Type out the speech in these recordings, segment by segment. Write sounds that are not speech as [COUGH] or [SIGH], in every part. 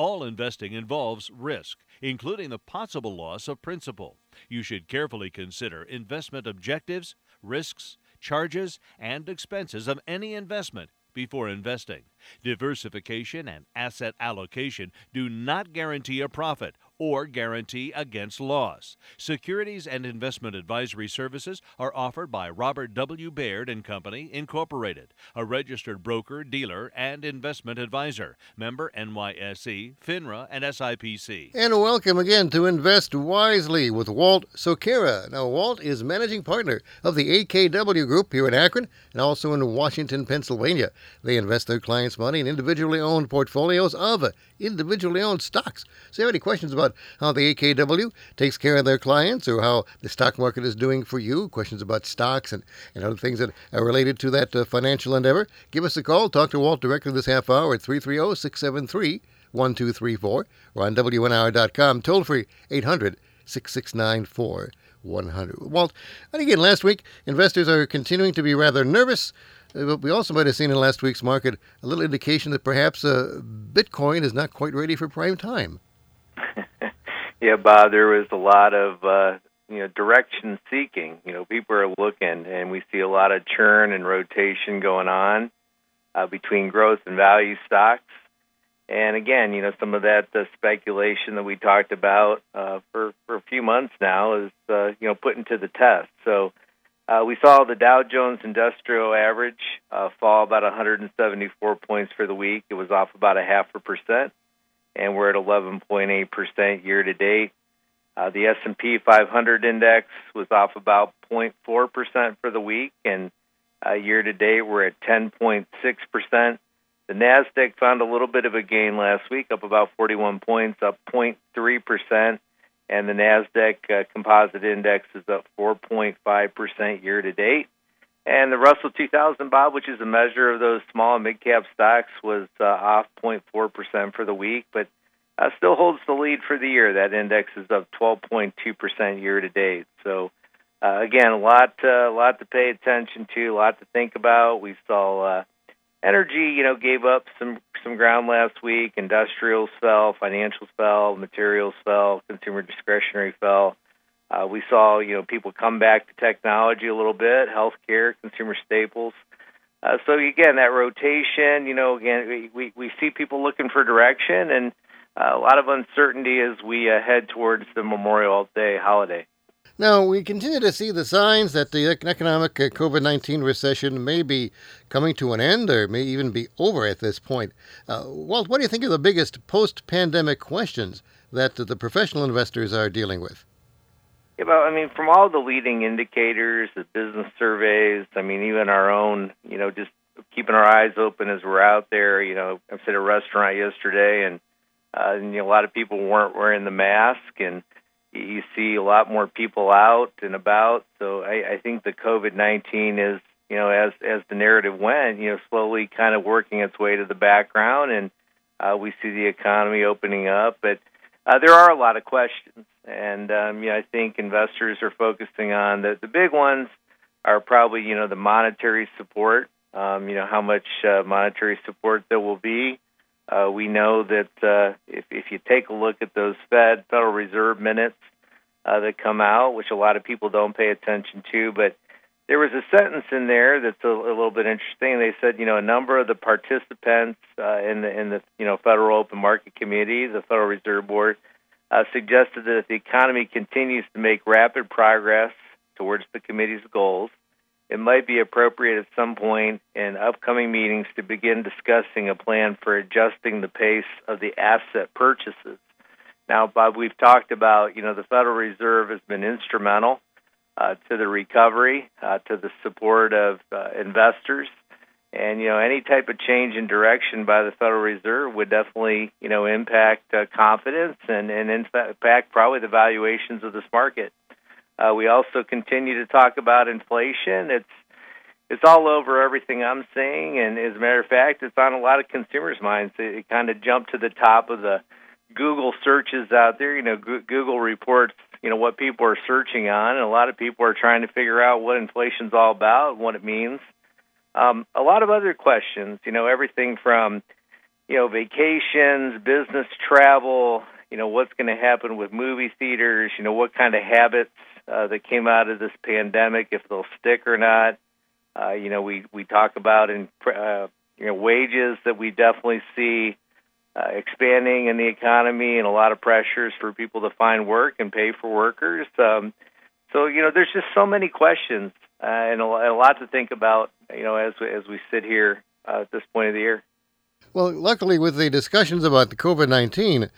All investing involves risk, including the possible loss of principal. You should carefully consider investment objectives, risks, charges, and expenses of any investment before investing. Diversification and asset allocation do not guarantee a profit or guarantee against loss. Securities and investment advisory services are offered by Robert W. Baird and Company, Incorporated, a registered broker, dealer, and investment advisor. Member NYSE, FINRA, and SIPC. And welcome again to Invest Wisely with Walt Sokera. Now, Walt is managing partner of the AKW Group here in Akron and also in Washington, Pennsylvania. They invest their clients' money in individually owned portfolios of individually owned stocks. So, you have any questions about how the AKW takes care of their clients or how the stock market is doing for you, questions about stocks and, and other things that are related to that uh, financial endeavor, give us a call. Talk to Walt directly this half hour at 330 673 1234 or on WNIR.com, toll free 800 669 4100. Walt, and again, last week, investors are continuing to be rather nervous uh, but we also might have seen in last week's market a little indication that perhaps uh, Bitcoin is not quite ready for prime time. [LAUGHS] yeah, Bob, there was a lot of uh, you know direction seeking. You know, people are looking, and we see a lot of churn and rotation going on uh, between growth and value stocks. And again, you know, some of that uh, speculation that we talked about uh, for for a few months now is uh, you know put into the test. So uh, we saw the Dow Jones Industrial Average uh, fall about 174 points for the week. It was off about a half a percent, and we're at 11.8 percent year to date. Uh, the S&P 500 index was off about 0.4 percent for the week, and uh, year to date we're at 10.6 percent. The Nasdaq found a little bit of a gain last week, up about 41 points, up 0.3 percent and the Nasdaq uh, Composite Index is up 4.5 percent year to date. And the Russell 2000, Bob, which is a measure of those small and mid cap stocks, was uh, off 0.4 percent for the week, but uh, still holds the lead for the year. That index is up 12.2 percent year to date. So. Uh, again, a lot, uh, lot to pay attention to, a lot to think about. We saw uh, energy, you know, gave up some some ground last week. Industrials fell, financials fell, materials fell, consumer discretionary fell. Uh, we saw, you know, people come back to technology a little bit, healthcare, consumer staples. Uh, so again, that rotation, you know, again, we, we, see people looking for direction and uh, a lot of uncertainty as we uh, head towards the Memorial Day holiday. Now, we continue to see the signs that the economic uh, COVID 19 recession may be coming to an end or may even be over at this point. Uh, Walt, what do you think are the biggest post pandemic questions that the professional investors are dealing with? Yeah, well, I mean, from all the leading indicators, the business surveys, I mean, even our own, you know, just keeping our eyes open as we're out there. You know, I was at a restaurant yesterday, and, uh, and you know, a lot of people weren't wearing the mask, and you see a lot more people out and about. So I, I think the COVID nineteen is, you know, as as the narrative went, you know, slowly kind of working its way to the background, and uh, we see the economy opening up. But uh, there are a lot of questions, and um, know, I think investors are focusing on the the big ones are probably you know the monetary support. Um, you know how much uh, monetary support there will be. Uh, we know that uh, if, if you take a look at those Fed Federal Reserve minutes uh, that come out, which a lot of people don't pay attention to, but there was a sentence in there that's a, a little bit interesting. They said, you know, a number of the participants uh, in the in the you know Federal Open Market Committee, the Federal Reserve Board, uh, suggested that if the economy continues to make rapid progress towards the committee's goals, it might be appropriate at some point in upcoming meetings to begin discussing a plan for adjusting the pace of the asset purchases. Now, Bob, we've talked about, you know, the Federal Reserve has been instrumental uh, to the recovery, uh, to the support of uh, investors. And you know, any type of change in direction by the Federal Reserve would definitely you know impact uh, confidence and and in fact probably the valuations of this market. Uh, we also continue to talk about inflation. It's it's all over everything I'm seeing, and as a matter of fact, it's on a lot of consumers' minds. It, it kind of jumped to the top of the Google searches out there. You know, Google reports you know what people are searching on, and a lot of people are trying to figure out what inflation's all about, and what it means. Um, a lot of other questions, you know, everything from, you know, vacations, business travel, you know, what's going to happen with movie theaters, you know, what kind of habits uh, that came out of this pandemic, if they'll stick or not. Uh, you know, we we talk about in uh, you know wages that we definitely see uh, expanding in the economy and a lot of pressures for people to find work and pay for workers. Um, so you know, there's just so many questions uh, and, a, a lot to think about. You know, as as we sit here uh, at this point of the year. Well, luckily, with the discussions about the COVID nineteen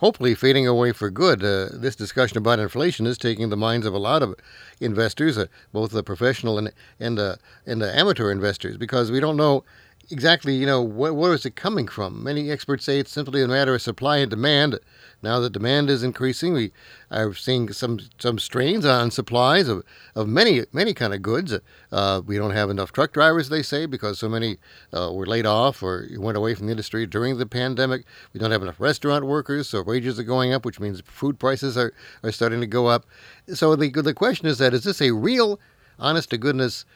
hopefully fading away for good, uh, this discussion about inflation is taking the minds of a lot of investors, uh, both the professional and and uh, and the amateur investors, because we don't know exactly, you know, wh- where is it coming from? Many experts say it's simply a matter of supply and demand. Now that demand is increasing, we are seeing some some strains on supplies of, of many many kind of goods. Uh, we don't have enough truck drivers, they say, because so many uh, were laid off or went away from the industry during the pandemic. We don't have enough restaurant workers, so wages are going up, which means food prices are, are starting to go up. So the the question is that is this a real, honest to goodness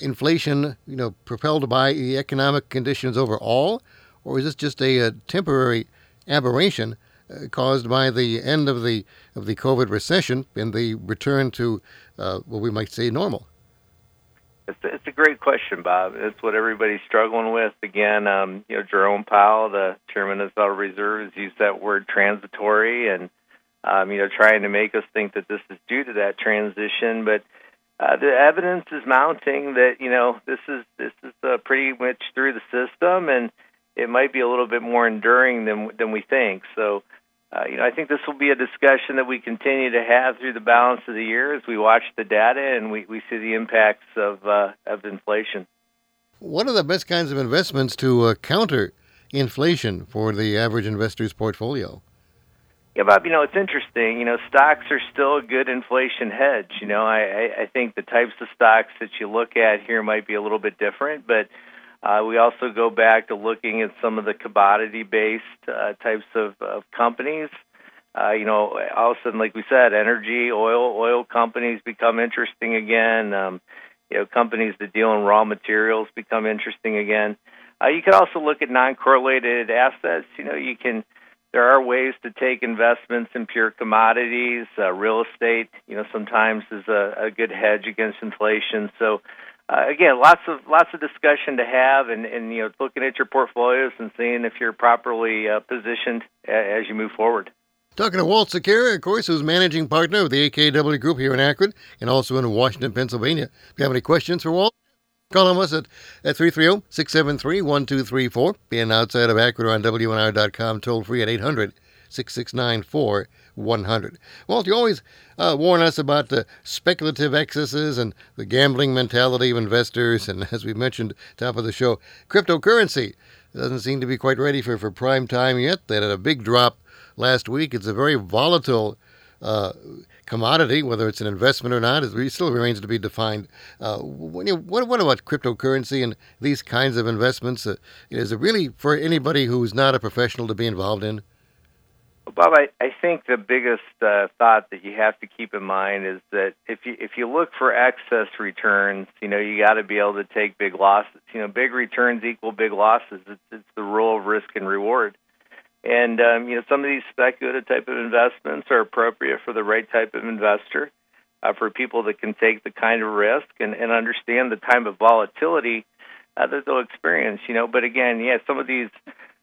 inflation, you know, propelled by the economic conditions overall, or is this just a, a temporary aberration uh, caused by the end of the of the COVID recession and the return to uh, what we might say normal? It's a, it's a great question, Bob. It's what everybody's struggling with. Again, um, you know, Jerome Powell, the chairman of the Federal Reserve, has used that word transitory, and um, you know, trying to make us think that this is due to that transition, but uh, the evidence is mounting that you know this is this is uh, pretty much through the system, and it might be a little bit more enduring than than we think. So, uh, you know, I think this will be a discussion that we continue to have through the balance of the year as we watch the data and we, we see the impacts of uh, of inflation. What are the best kinds of investments to uh, counter inflation for the average investor's portfolio? Yeah, Bob. You know, it's interesting. You know, stocks are still a good inflation hedge. You know, I I think the types of stocks that you look at here might be a little bit different, but uh, we also go back to looking at some of the commodity-based uh, types of, of companies. Uh, you know, all of a sudden, like we said, energy, oil, oil companies become interesting again. Um, you know, companies that deal in raw materials become interesting again. Uh, you can also look at non-correlated assets. You know, you can there are ways to take investments in pure commodities. Uh, real estate, you know, sometimes is a, a good hedge against inflation. So, uh, again, lots of lots of discussion to have, and, and you know, looking at your portfolios and seeing if you're properly uh, positioned as you move forward. Talking to Walt Secura, of course, who's managing partner of the AKW Group here in Akron and also in Washington, Pennsylvania. If you have any questions for Walt, Call us at, at 330 673 1234. Being outside of Akron on WNIR.com, toll free at 800 669 4100. Walt, you always uh, warn us about the speculative excesses and the gambling mentality of investors. And as we mentioned, top of the show, cryptocurrency doesn't seem to be quite ready for, for prime time yet. They had a big drop last week. It's a very volatile uh, commodity, whether it's an investment or not, it still remains to be defined. Uh, what, what, about cryptocurrency and these kinds of investments? Uh, is it really for anybody who's not a professional to be involved in? Bob, I, I think the biggest uh, thought that you have to keep in mind is that if you if you look for excess returns, you know you got to be able to take big losses. You know, big returns equal big losses. It's, it's the rule of risk and reward. And um, you know, some of these speculative type of investments are appropriate for the right type of investor, uh, for people that can take the kind of risk and, and understand the time of volatility uh, that they'll experience. You know, but again, yeah, some of these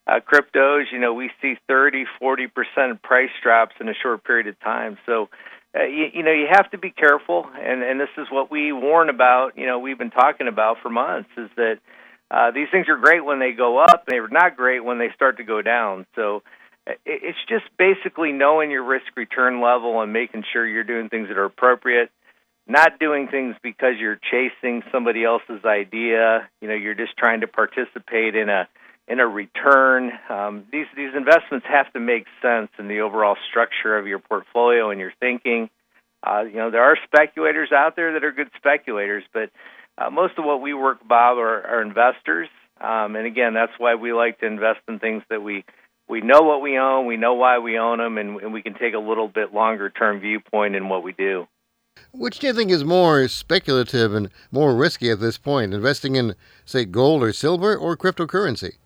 uh, cryptos, you know, we see 30, 40 percent price drops in a short period of time. So. Uh, you, you know, you have to be careful, and and this is what we warn about. You know, we've been talking about for months is that uh, these things are great when they go up, they're not great when they start to go down. So it's just basically knowing your risk return level and making sure you're doing things that are appropriate. not doing things because you're chasing somebody else's idea. You know, you're just trying to participate in a in a return. Um, these these investments have to make sense in the overall structure of your portfolio and your thinking. Uh, you know, there are speculators out there that are good speculators, but uh, most of what we work, Bob, are, are investors. Um, and again, that's why we like to invest in things that we we know what we own, we know why we own them, and, and we can take a little bit longer term viewpoint in what we do. Which do you think is more speculative and more risky at this point, investing in, say, gold or silver or cryptocurrency?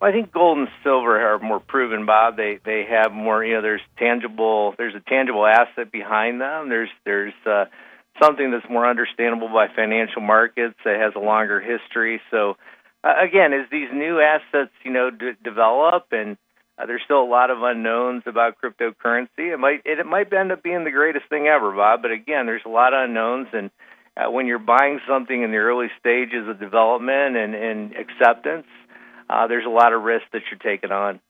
Well, I think gold and silver are more proven, Bob. They they have more. You know, there's tangible. There's a tangible asset behind them. There's there's uh, something that's more understandable by financial markets that has a longer history. So, uh, again, as these new assets, you know, d- develop and uh, there's still a lot of unknowns about cryptocurrency. It might it, it might end up being the greatest thing ever, Bob. But again, there's a lot of unknowns, and uh, when you're buying something in the early stages of development and, and acceptance, uh, there's a lot of risk that you're taking on.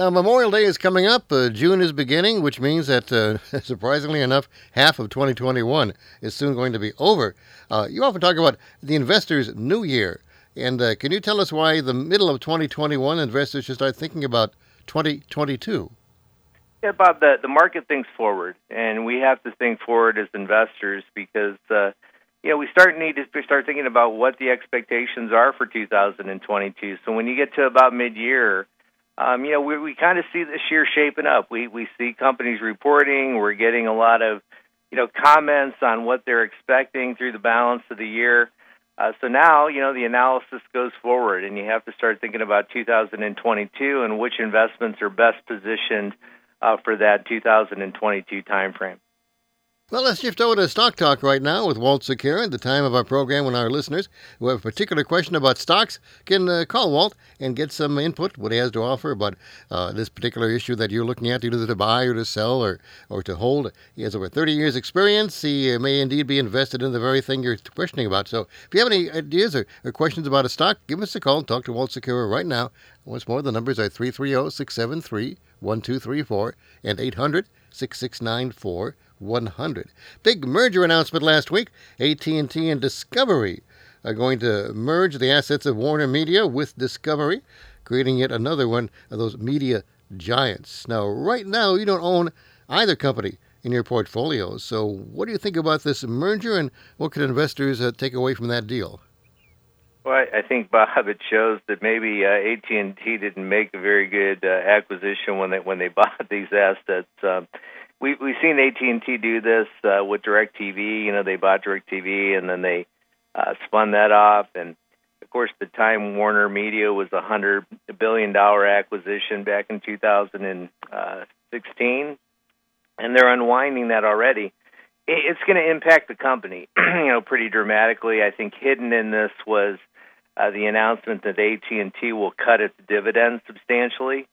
Now, Memorial Day is coming up. Uh, June is beginning, which means that, uh, [LAUGHS] surprisingly enough, half of 2021 is soon going to be over. Uh, you often talk about the investor's new year. And uh, can you tell us why the middle of 2021 investors should start thinking about 2022? Yeah, Bob, the, the market thinks forward, and we have to think forward as investors because uh, you know, we start need to start thinking about what the expectations are for 2022. So when you get to about mid-year, um, you know, we we kind of see this year shaping up. We we see companies reporting. We're getting a lot of, you know, comments on what they're expecting through the balance of the year. Uh, so now, you know, the analysis goes forward, and you have to start thinking about 2022 and which investments are best positioned uh, for that 2022 timeframe. Well, let's shift over to Stock Talk right now with Walt Secura at the time of our program when our listeners who have a particular question about stocks can uh, call Walt and get some input, what he has to offer about uh, this particular issue that you're looking at, either to buy or to sell or, or to hold. He has over 30 years' experience. He uh, may indeed be invested in the very thing you're questioning about. So if you have any ideas or, or questions about a stock, give us a call and talk to Walt Secura right now. Once more, the numbers are 330 673 1234 and 800 6694 100. Big merger announcement last week. AT&T and Discovery are going to merge the assets of Warner Media with Discovery, creating yet another one of those media giants. Now, right now, you don't own either company in your portfolio. So, what do you think about this merger, and what could investors uh, take away from that deal? Well, I think [LAUGHS] Bob, it shows that maybe uh, AT and T didn't make a very good uh, acquisition when they when they [LAUGHS] bought these assets. Um, we we've seen AT and T do this uh, with Directv. You know, they bought Directv and then they uh, spun that off. And of course, the Time Warner Media was a hundred billion dollar acquisition back in 2016, and they're unwinding that already. It's going to impact the company, [CLEARS THROAT] you know, pretty dramatically. I think hidden in this was uh, the announcement that AT and T will cut its dividends substantially.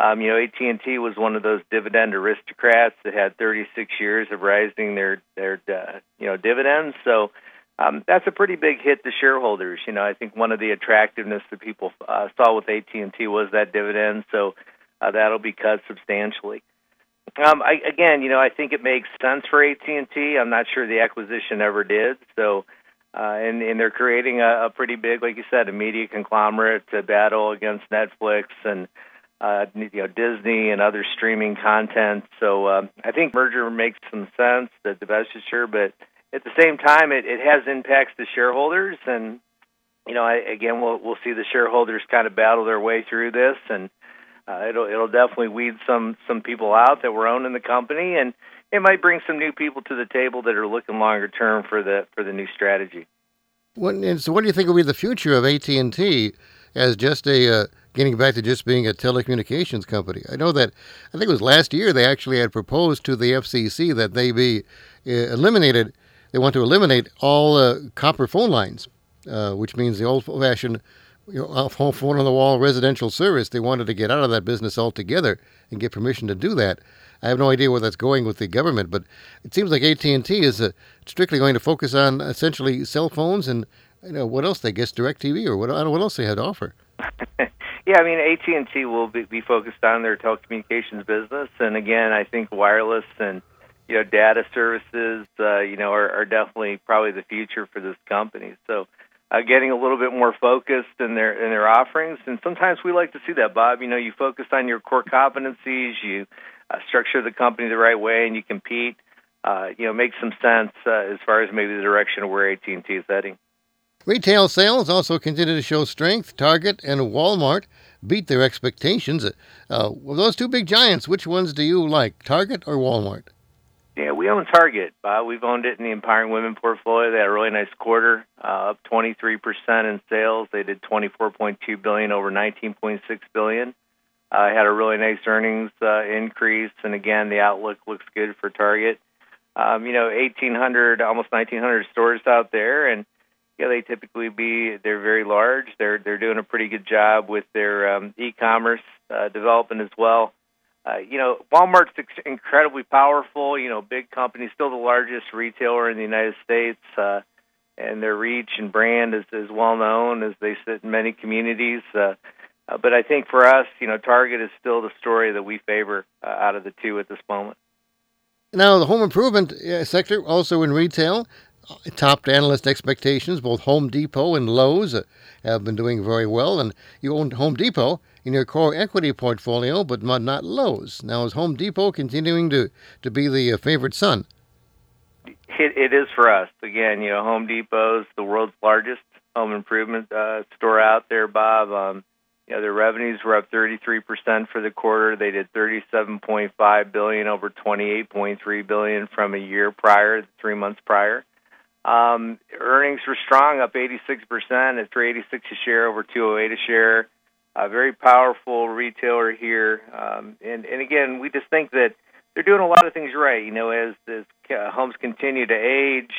Um, you know, AT&T was one of those dividend aristocrats that had 36 years of rising their their uh, you know dividends. So um, that's a pretty big hit to shareholders. You know, I think one of the attractiveness that people uh, saw with AT&T was that dividend. So uh, that'll be cut substantially. Um, I, again, you know, I think it makes sense for AT&T. I'm not sure the acquisition ever did. So. Uh, and, and they're creating a, a pretty big, like you said, a media conglomerate to battle against Netflix and uh, you know Disney and other streaming content. So uh, I think merger makes some sense, the divestiture, but at the same time, it, it has impacts to shareholders, and you know, I, again, we'll we'll see the shareholders kind of battle their way through this, and uh, it'll it'll definitely weed some some people out that were owning the company, and it might bring some new people to the table that are looking longer term for the for the new strategy. What, and so, what do you think will be the future of AT and T as just a uh, getting back to just being a telecommunications company. I know that I think it was last year they actually had proposed to the FCC that they be uh, eliminated. They want to eliminate all uh, copper phone lines, uh, which means the old-fashioned you know, phone on the wall residential service. They wanted to get out of that business altogether and get permission to do that. I have no idea where that's going with the government, but it seems like AT and T is uh, strictly going to focus on essentially cell phones and you know what else they guess Directv or what I don't know what else they had to offer. [LAUGHS] Yeah, I mean AT and T will be, be focused on their telecommunications business, and again, I think wireless and you know, data services, uh, you know, are, are definitely probably the future for this company. So, uh, getting a little bit more focused in their in their offerings, and sometimes we like to see that, Bob. You know, you focus on your core competencies, you uh, structure the company the right way, and you compete. Uh, you know, makes some sense uh, as far as maybe the direction of where AT&T is heading. Retail sales also continue to show strength. Target and Walmart beat their expectations. Uh, those two big giants, which ones do you like, Target or Walmart? Yeah, we own Target. Uh, we've owned it in the Empowering Women portfolio. They had a really nice quarter, uh, up 23% in sales. They did 24.2 billion over 19.6 billion. Uh, had a really nice earnings uh, increase, and again, the outlook looks good for Target. Um, you know, 1,800, almost 1,900 stores out there, and yeah, they typically be they're very large. They're they're doing a pretty good job with their um, e-commerce uh, development as well. Uh, you know, Walmart's incredibly powerful. You know, big company, still the largest retailer in the United States, uh, and their reach and brand is, is well known as they sit in many communities. Uh, uh, but I think for us, you know, Target is still the story that we favor uh, out of the two at this moment. Now, the home improvement uh, sector, also in retail, topped analyst expectations. Both Home Depot and Lowe's uh, have been doing very well, and you own Home Depot in your core equity portfolio, but not Lowe's. Now, is Home Depot continuing to, to be the uh, favorite son? It, it is for us. Again, you know, Home Depot is the world's largest home improvement uh, store out there, Bob. Um, you know, their revenues were up 33% for the quarter. They did 37.5 billion over 28.3 billion from a year prior, three months prior. Um, earnings were strong, up 86% at 386 a share over 208 a share a very powerful retailer here. Um, and, and again, we just think that they're doing a lot of things right. You know, as, as homes continue to age,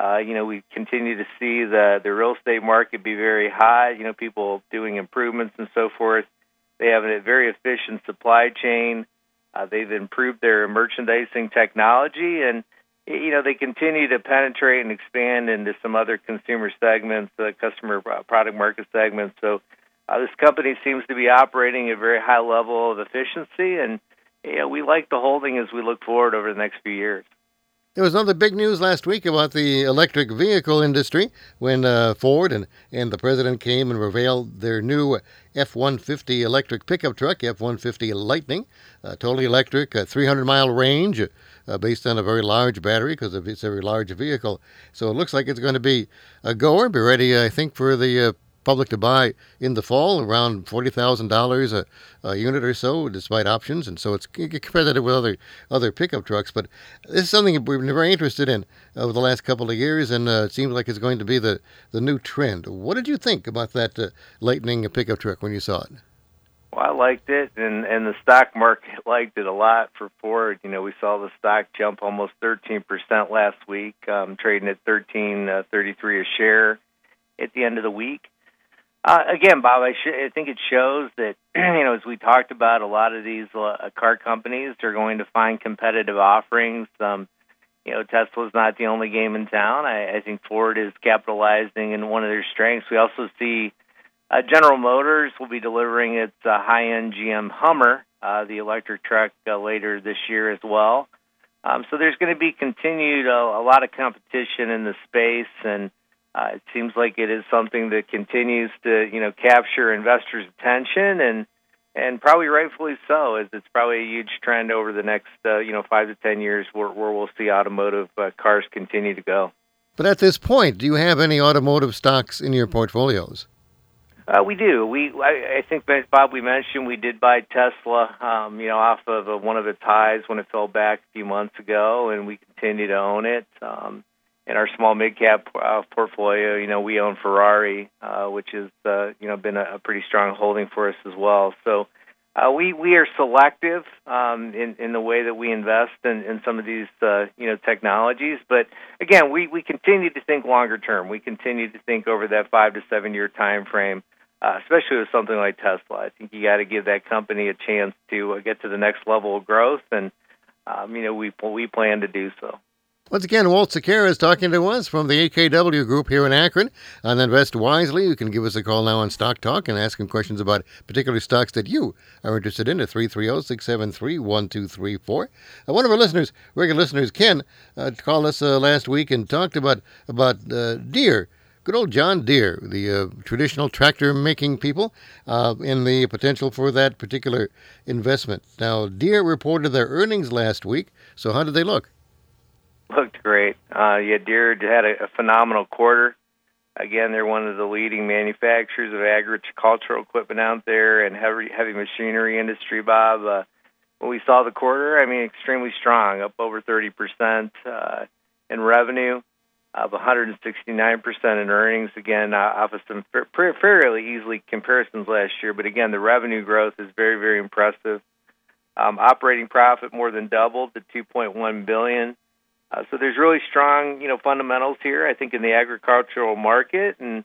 uh, you know, we continue to see the, the real estate market be very high, you know, people doing improvements and so forth. They have a very efficient supply chain. Uh, they've improved their merchandising technology and, you know, they continue to penetrate and expand into some other consumer segments, uh, customer product market segments. So, uh, this company seems to be operating at a very high level of efficiency, and you know, we like the holding as we look forward over the next few years. There was another big news last week about the electric vehicle industry when uh, Ford and, and the president came and revealed their new F 150 electric pickup truck, F 150 Lightning, uh, totally electric, a 300 mile range. Uh, based on a very large battery because it's a very large vehicle. So it looks like it's going to be a goer. Be ready, I think, for the uh, public to buy in the fall, around forty thousand dollars a unit or so, despite options, and so it's competitive with other other pickup trucks. But this is something we've been very interested in over the last couple of years, and uh, it seems like it's going to be the the new trend. What did you think about that uh, Lightning pickup truck when you saw it? Well, I liked it, and and the stock market [LAUGHS] liked it a lot for Ford. You know, we saw the stock jump almost 13% last week, um, trading at 13.33 uh, a share at the end of the week. Uh, again, Bob, I, sh- I think it shows that [CLEARS THROAT] you know, as we talked about, a lot of these uh, car companies are going to find competitive offerings. Um, you know, Tesla's not the only game in town. I, I think Ford is capitalizing in one of their strengths. We also see uh, General Motors will be delivering its uh, high-end GM Hummer, uh, the electric truck, uh, later this year as well. Um, so there's going to be continued uh, a lot of competition in the space and uh, it seems like it is something that continues to, you know, capture investors' attention, and and probably rightfully so, as it's probably a huge trend over the next, uh, you know, five to ten years, where, where we'll see automotive uh, cars continue to go. But at this point, do you have any automotive stocks in your portfolios? Uh, we do. We, I, I think, Bob, we mentioned we did buy Tesla, um, you know, off of uh, one of its highs when it fell back a few months ago, and we continue to own it. Um, in our small mid cap uh, portfolio, you know, we own Ferrari, uh, which has uh, you know been a, a pretty strong holding for us as well. So uh, we we are selective um, in in the way that we invest in, in some of these uh, you know technologies. But again, we we continue to think longer term. We continue to think over that five to seven year time frame. Uh, especially with something like Tesla, I think you got to give that company a chance to get to the next level of growth, and um, you know we we plan to do so. Once again, Walt Sequeira is talking to us from the AKW Group here in Akron on Invest Wisely. You can give us a call now on Stock Talk and ask him questions about particular stocks that you are interested in at 330-673-1234. Uh, one of our listeners, regular listeners, Ken, uh, called us uh, last week and talked about, about uh, Deere. Good old John Deere, the uh, traditional tractor making people, uh, in the potential for that particular investment. Now, Deere reported their earnings last week, so how did they look? Looked great. Uh, yeah, Deere had a, a phenomenal quarter. Again, they're one of the leading manufacturers of agricultural equipment out there and heavy heavy machinery industry. Bob, uh, when we saw the quarter, I mean, extremely strong, up over 30 percent uh, in revenue, of 169 percent in earnings. Again, uh, off of some fairly easily comparisons last year, but again, the revenue growth is very very impressive. Um, operating profit more than doubled to 2.1 billion. Uh, so there's really strong, you know, fundamentals here. I think in the agricultural market, and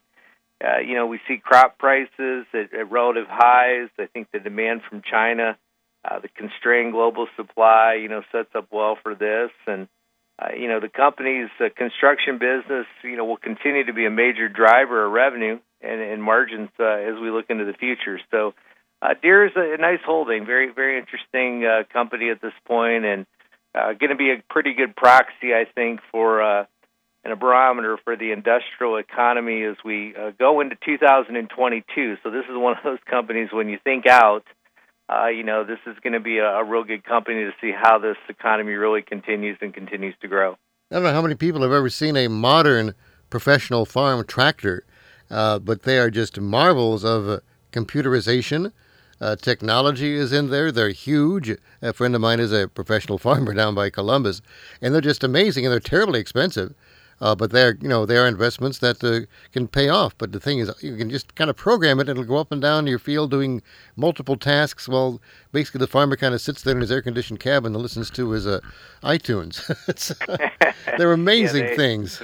uh, you know, we see crop prices at, at relative highs. I think the demand from China, uh, the constrained global supply, you know, sets up well for this. And uh, you know, the company's uh, construction business, you know, will continue to be a major driver of revenue and, and margins uh, as we look into the future. So. Uh, Deere is a, a nice holding, very very interesting uh, company at this point, and uh, going to be a pretty good proxy, I think, for uh, and a barometer for the industrial economy as we uh, go into 2022. So this is one of those companies when you think out, uh, you know, this is going to be a, a real good company to see how this economy really continues and continues to grow. I don't know how many people have ever seen a modern professional farm tractor, uh, but they are just marvels of computerization uh, technology is in there. They're huge. A friend of mine is a professional [LAUGHS] farmer down by Columbus, and they're just amazing. And they're terribly expensive, uh, but they're you know they are investments that uh, can pay off. But the thing is, you can just kind of program it. It'll go up and down your field doing multiple tasks. Well, basically, the farmer kind of sits there in his air-conditioned cabin and listens to his uh, iTunes. [LAUGHS] [LAUGHS] they're amazing yeah, they, things.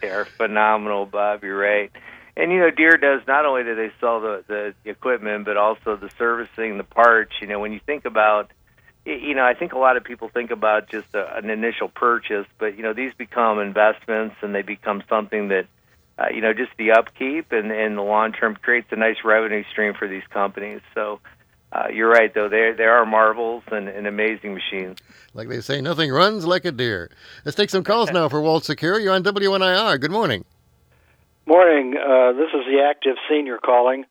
they're phenomenal, Bob. You're right and you know Deere does not only do they sell the the equipment but also the servicing the parts you know when you think about you know I think a lot of people think about just a, an initial purchase but you know these become investments and they become something that uh, you know just the upkeep and and the long term creates a nice revenue stream for these companies so uh, you're right, though. They they are marvels and, and, amazing machines. Like they say, nothing runs like a Deere. Let's take some calls [LAUGHS] now for Walt Sequeira. You're on WNIR. Good morning. Morning. Uh, this is the active senior calling.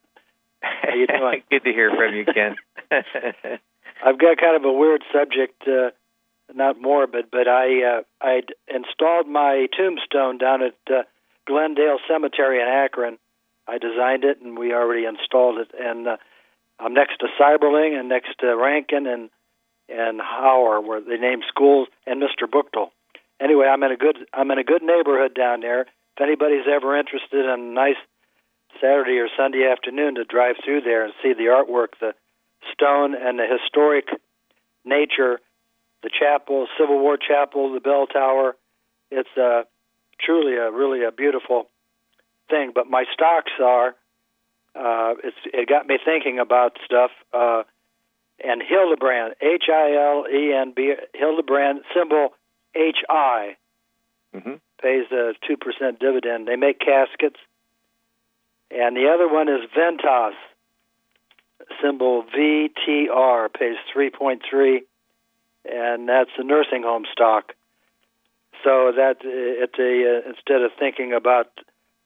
How you doing? [LAUGHS] Good to hear from you, Ken. [LAUGHS] I've got kind of a weird subject, uh, not morbid, but I uh, I installed my tombstone down at uh, Glendale Cemetery in Akron. I designed it, and we already installed it. And uh, I'm next to Seiberling and next to Rankin and and Hower, where they named schools, and Mr. Buchtel. Anyway, I'm in a good I'm in a good neighborhood down there if anybody's ever interested in a nice Saturday or Sunday afternoon to drive through there and see the artwork, the stone and the historic nature, the chapel, Civil War chapel, the bell tower, it's uh, truly a really a beautiful thing. But my stocks are, uh, it's it got me thinking about stuff. Uh, and Hillenbrand, H I L E N B, Hillenbrand symbol H I. Mm-hmm pays a 2% dividend. They make caskets. And the other one is Ventas, symbol VTR, pays 3.3, and that's a nursing home stock. So that it's a uh, instead of thinking about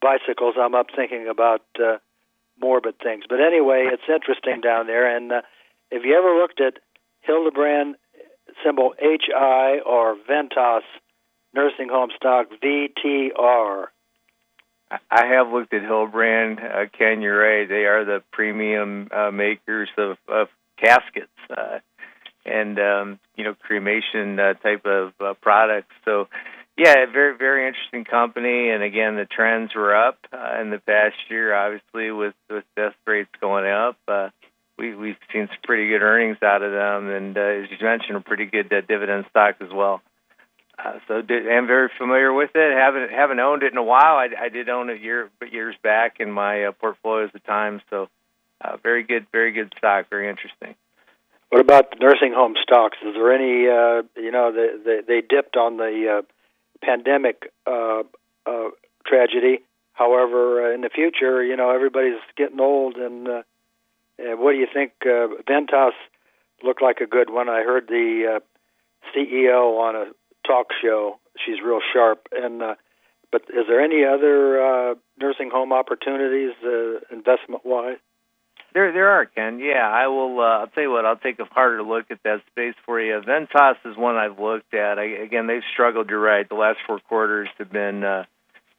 bicycles, I'm up thinking about uh, morbid things. But anyway, it's interesting down there. And uh, if you ever looked at Hillenbrand symbol HI or Ventas nursing home stock VTR. I have looked at Hillenbrand. uh, Ken. They are the premium uh, makers of, of caskets uh, and um, you know cremation uh, type of uh, products. So, yeah, very very interesting company. And again, the trends were up uh, in the past year. Obviously, with with death rates going up, uh, we we've seen some pretty good earnings out of them, and uh, as you mentioned, a pretty good uh, dividend stock as well. Uh, so did, am very familiar with it. Haven't haven't owned it in a while. I, I did own it year years back in my uh, portfolio at the time. So uh, very good, very good stock. Very interesting. What about nursing home stocks? Is there any? Uh, you know, they, they they dipped on the uh, pandemic uh, uh, tragedy. However, uh, in the future, you know, everybody's getting old, and uh, uh, what do you think? Uh, Ventas looked like a good one. I heard the uh, CEO on a talk show. She's real sharp, and uh, but is there any other uh, nursing home opportunities uh, investment wise? There, there are, Ken. Yeah, I will. Uh, I'll tell you what. I'll take a harder look at that space for you. Ventas is one I've looked at. I, again, they've struggled. You're right. The last four quarters have been, uh,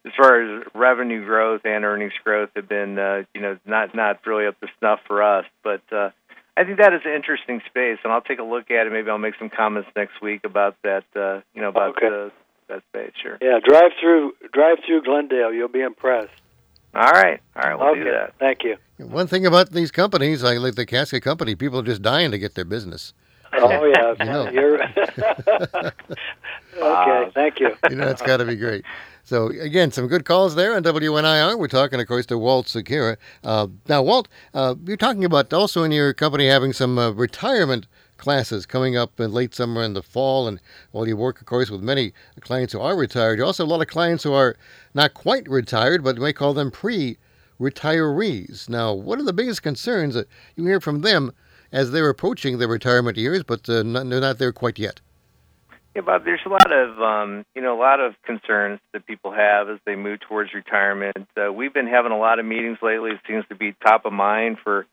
as far as revenue growth and earnings growth, have been, uh, you know, not not really up to snuff for us. But uh, I think that is an interesting space, and I'll take a look at it. Maybe I'll make some comments next week about that. Uh, you know, about Okay. uh, that space. Sure. Yeah, drive through drive through Glendale. You'll be impressed. All right. All right. We'll okay, do that. thank you. One thing about these companies, like, like the casket company, people are just dying to get their business. Oh yeah, [LAUGHS] I know. you're [LAUGHS] okay. Thank you. You know, it's got to be great. So, again, some good calls there on WNIR. We're talking, of course, to Walt Sakira. Uh, now, Walt, uh, you're talking about also in your company having some uh, retirement classes coming up in late summer and the fall. And while you work, of course, with many clients who are retired, you also have a lot of clients who are not quite retired, but you may call them pre retirees. Now, what are the biggest concerns that you hear from them as they're approaching their retirement years, but uh, not, they're not there quite yet? Yeah, Bob. There's a lot of um, you know a lot of concerns that people have as they move towards retirement. Uh, we've been having a lot of meetings lately. It seems to be top of mind for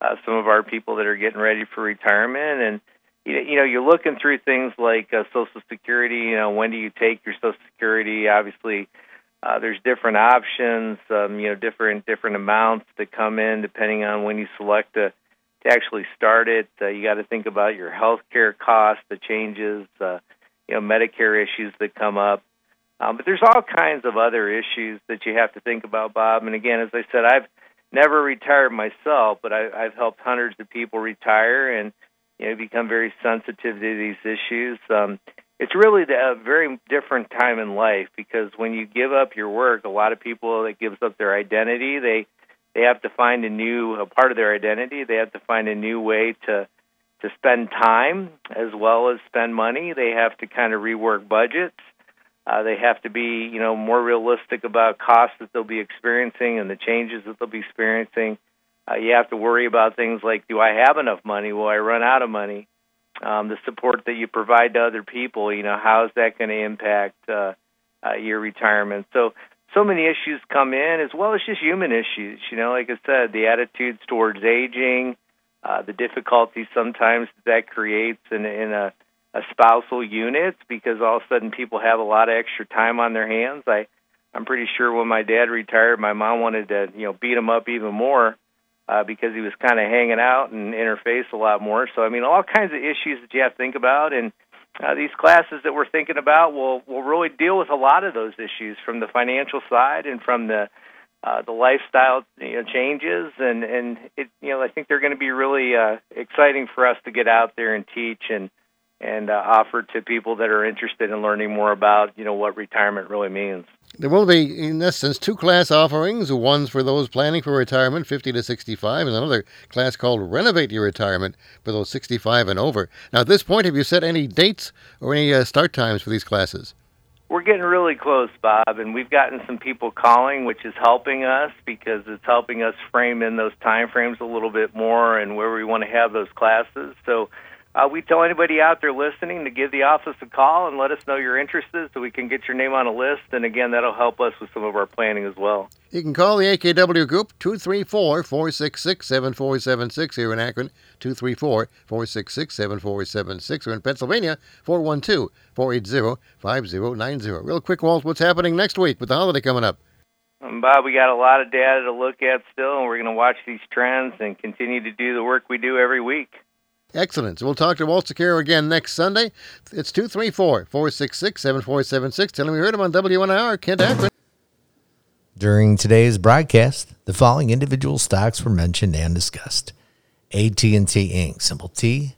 uh, some of our people that are getting ready for retirement. And you know, you know, you're looking through things like uh, Social Security. You know, when do you take your Social Security? Obviously, uh, there's different options. Um, you know, different different amounts that come in depending on when you select to to actually start it. Uh, you got to think about your health care costs, the changes. Uh, you know Medicare issues that come up. Um, but there's all kinds of other issues that you have to think about, Bob. And again, as I said, I've never retired myself, but I, I've helped hundreds of people retire and you know become very sensitive to these issues. Um, it's really a very different time in life because when you give up your work, a lot of people that gives up their identity, they they have to find a new a part of their identity. They have to find a new way to to spend time as well as spend money. They have to kind of rework budgets. Uh, they have to be, you know, more realistic about costs that they'll be experiencing and the changes that they'll be experiencing. Uh, you have to worry about things like, do I have enough money? Will I run out of money? Um, the support that you provide to other people, you know, how is that going to impact uh, uh, your retirement? So, so many issues come in, as well as just human issues. You know, like I said, the attitudes towards aging, uh, the difficulties sometimes that creates in, in a, a spousal unit because all of a sudden people have a lot of extra time on their hands. I, I'm pretty sure when my dad retired, my mom wanted to, you know, beat him up even more uh, because he was kind of hanging out and interface a lot more. So I mean, all kinds of issues that you have to think about, and uh, these classes that we're thinking about will will really deal with a lot of those issues from the financial side and from the uh, the lifestyle you know, changes, and and it you know I think they're going to be really uh, exciting for us to get out there and teach and and uh, offer to people that are interested in learning more about you know what retirement really means. There will be, in essence, two class offerings. One's for those planning for retirement, 50 to 65, and another class called Renovate Your Retirement for those 65 and over. Now, at this point, have you set any dates or any uh, start times for these classes? We're getting really close, Bob, and we've gotten some people calling, which is helping us because it's helping us frame in those time frames a little bit more and where we want to have those classes. So uh, we tell anybody out there listening to give the office a call and let us know you're interested so we can get your name on a list. And again, that'll help us with some of our planning as well. You can call the AKW Group 234 466 7476 here in Akron, 234 466 7476, or in Pennsylvania, 412 480 5090. Real quick, Walt, what's happening next week with the holiday coming up? Um, Bob, we got a lot of data to look at still, and we're going to watch these trends and continue to do the work we do every week. Excellent. We'll talk to Walt Sakiro again next Sunday. It's 234 466 7476. Tell him we heard him on WNIR, Kent Akron. During today's broadcast, the following individual stocks were mentioned and discussed: AT&T Inc. symbol T,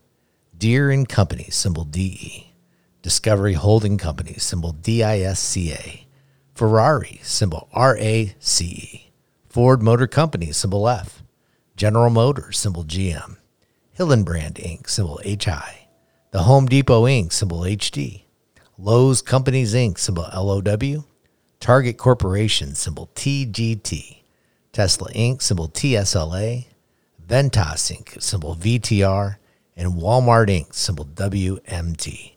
Deere and Company symbol DE, Discovery Holding Company symbol DISCA, Ferrari symbol RACE, Ford Motor Company symbol F, General Motors symbol GM, Hillenbrand Inc. symbol HI, The Home Depot Inc. symbol HD, Lowe's Companies Inc., symbol LOW, Target Corporation, symbol TGT, Tesla Inc., symbol TSLA, Ventas Inc., symbol VTR, and Walmart Inc., symbol WMT.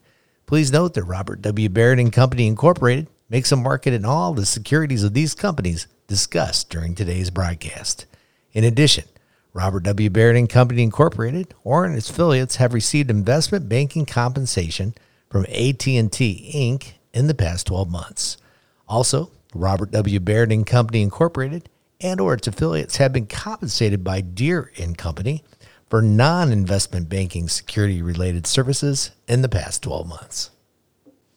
Please note that Robert W. Baird and Company Incorporated makes a market in all the securities of these companies discussed during today's broadcast. In addition, Robert W. Baird and Company Incorporated or its affiliates have received investment banking compensation from AT&T Inc. in the past 12 months. Also, Robert W. Baird and Company Incorporated and or its affiliates have been compensated by Deere and Company for non-investment banking security related services in the past 12 months.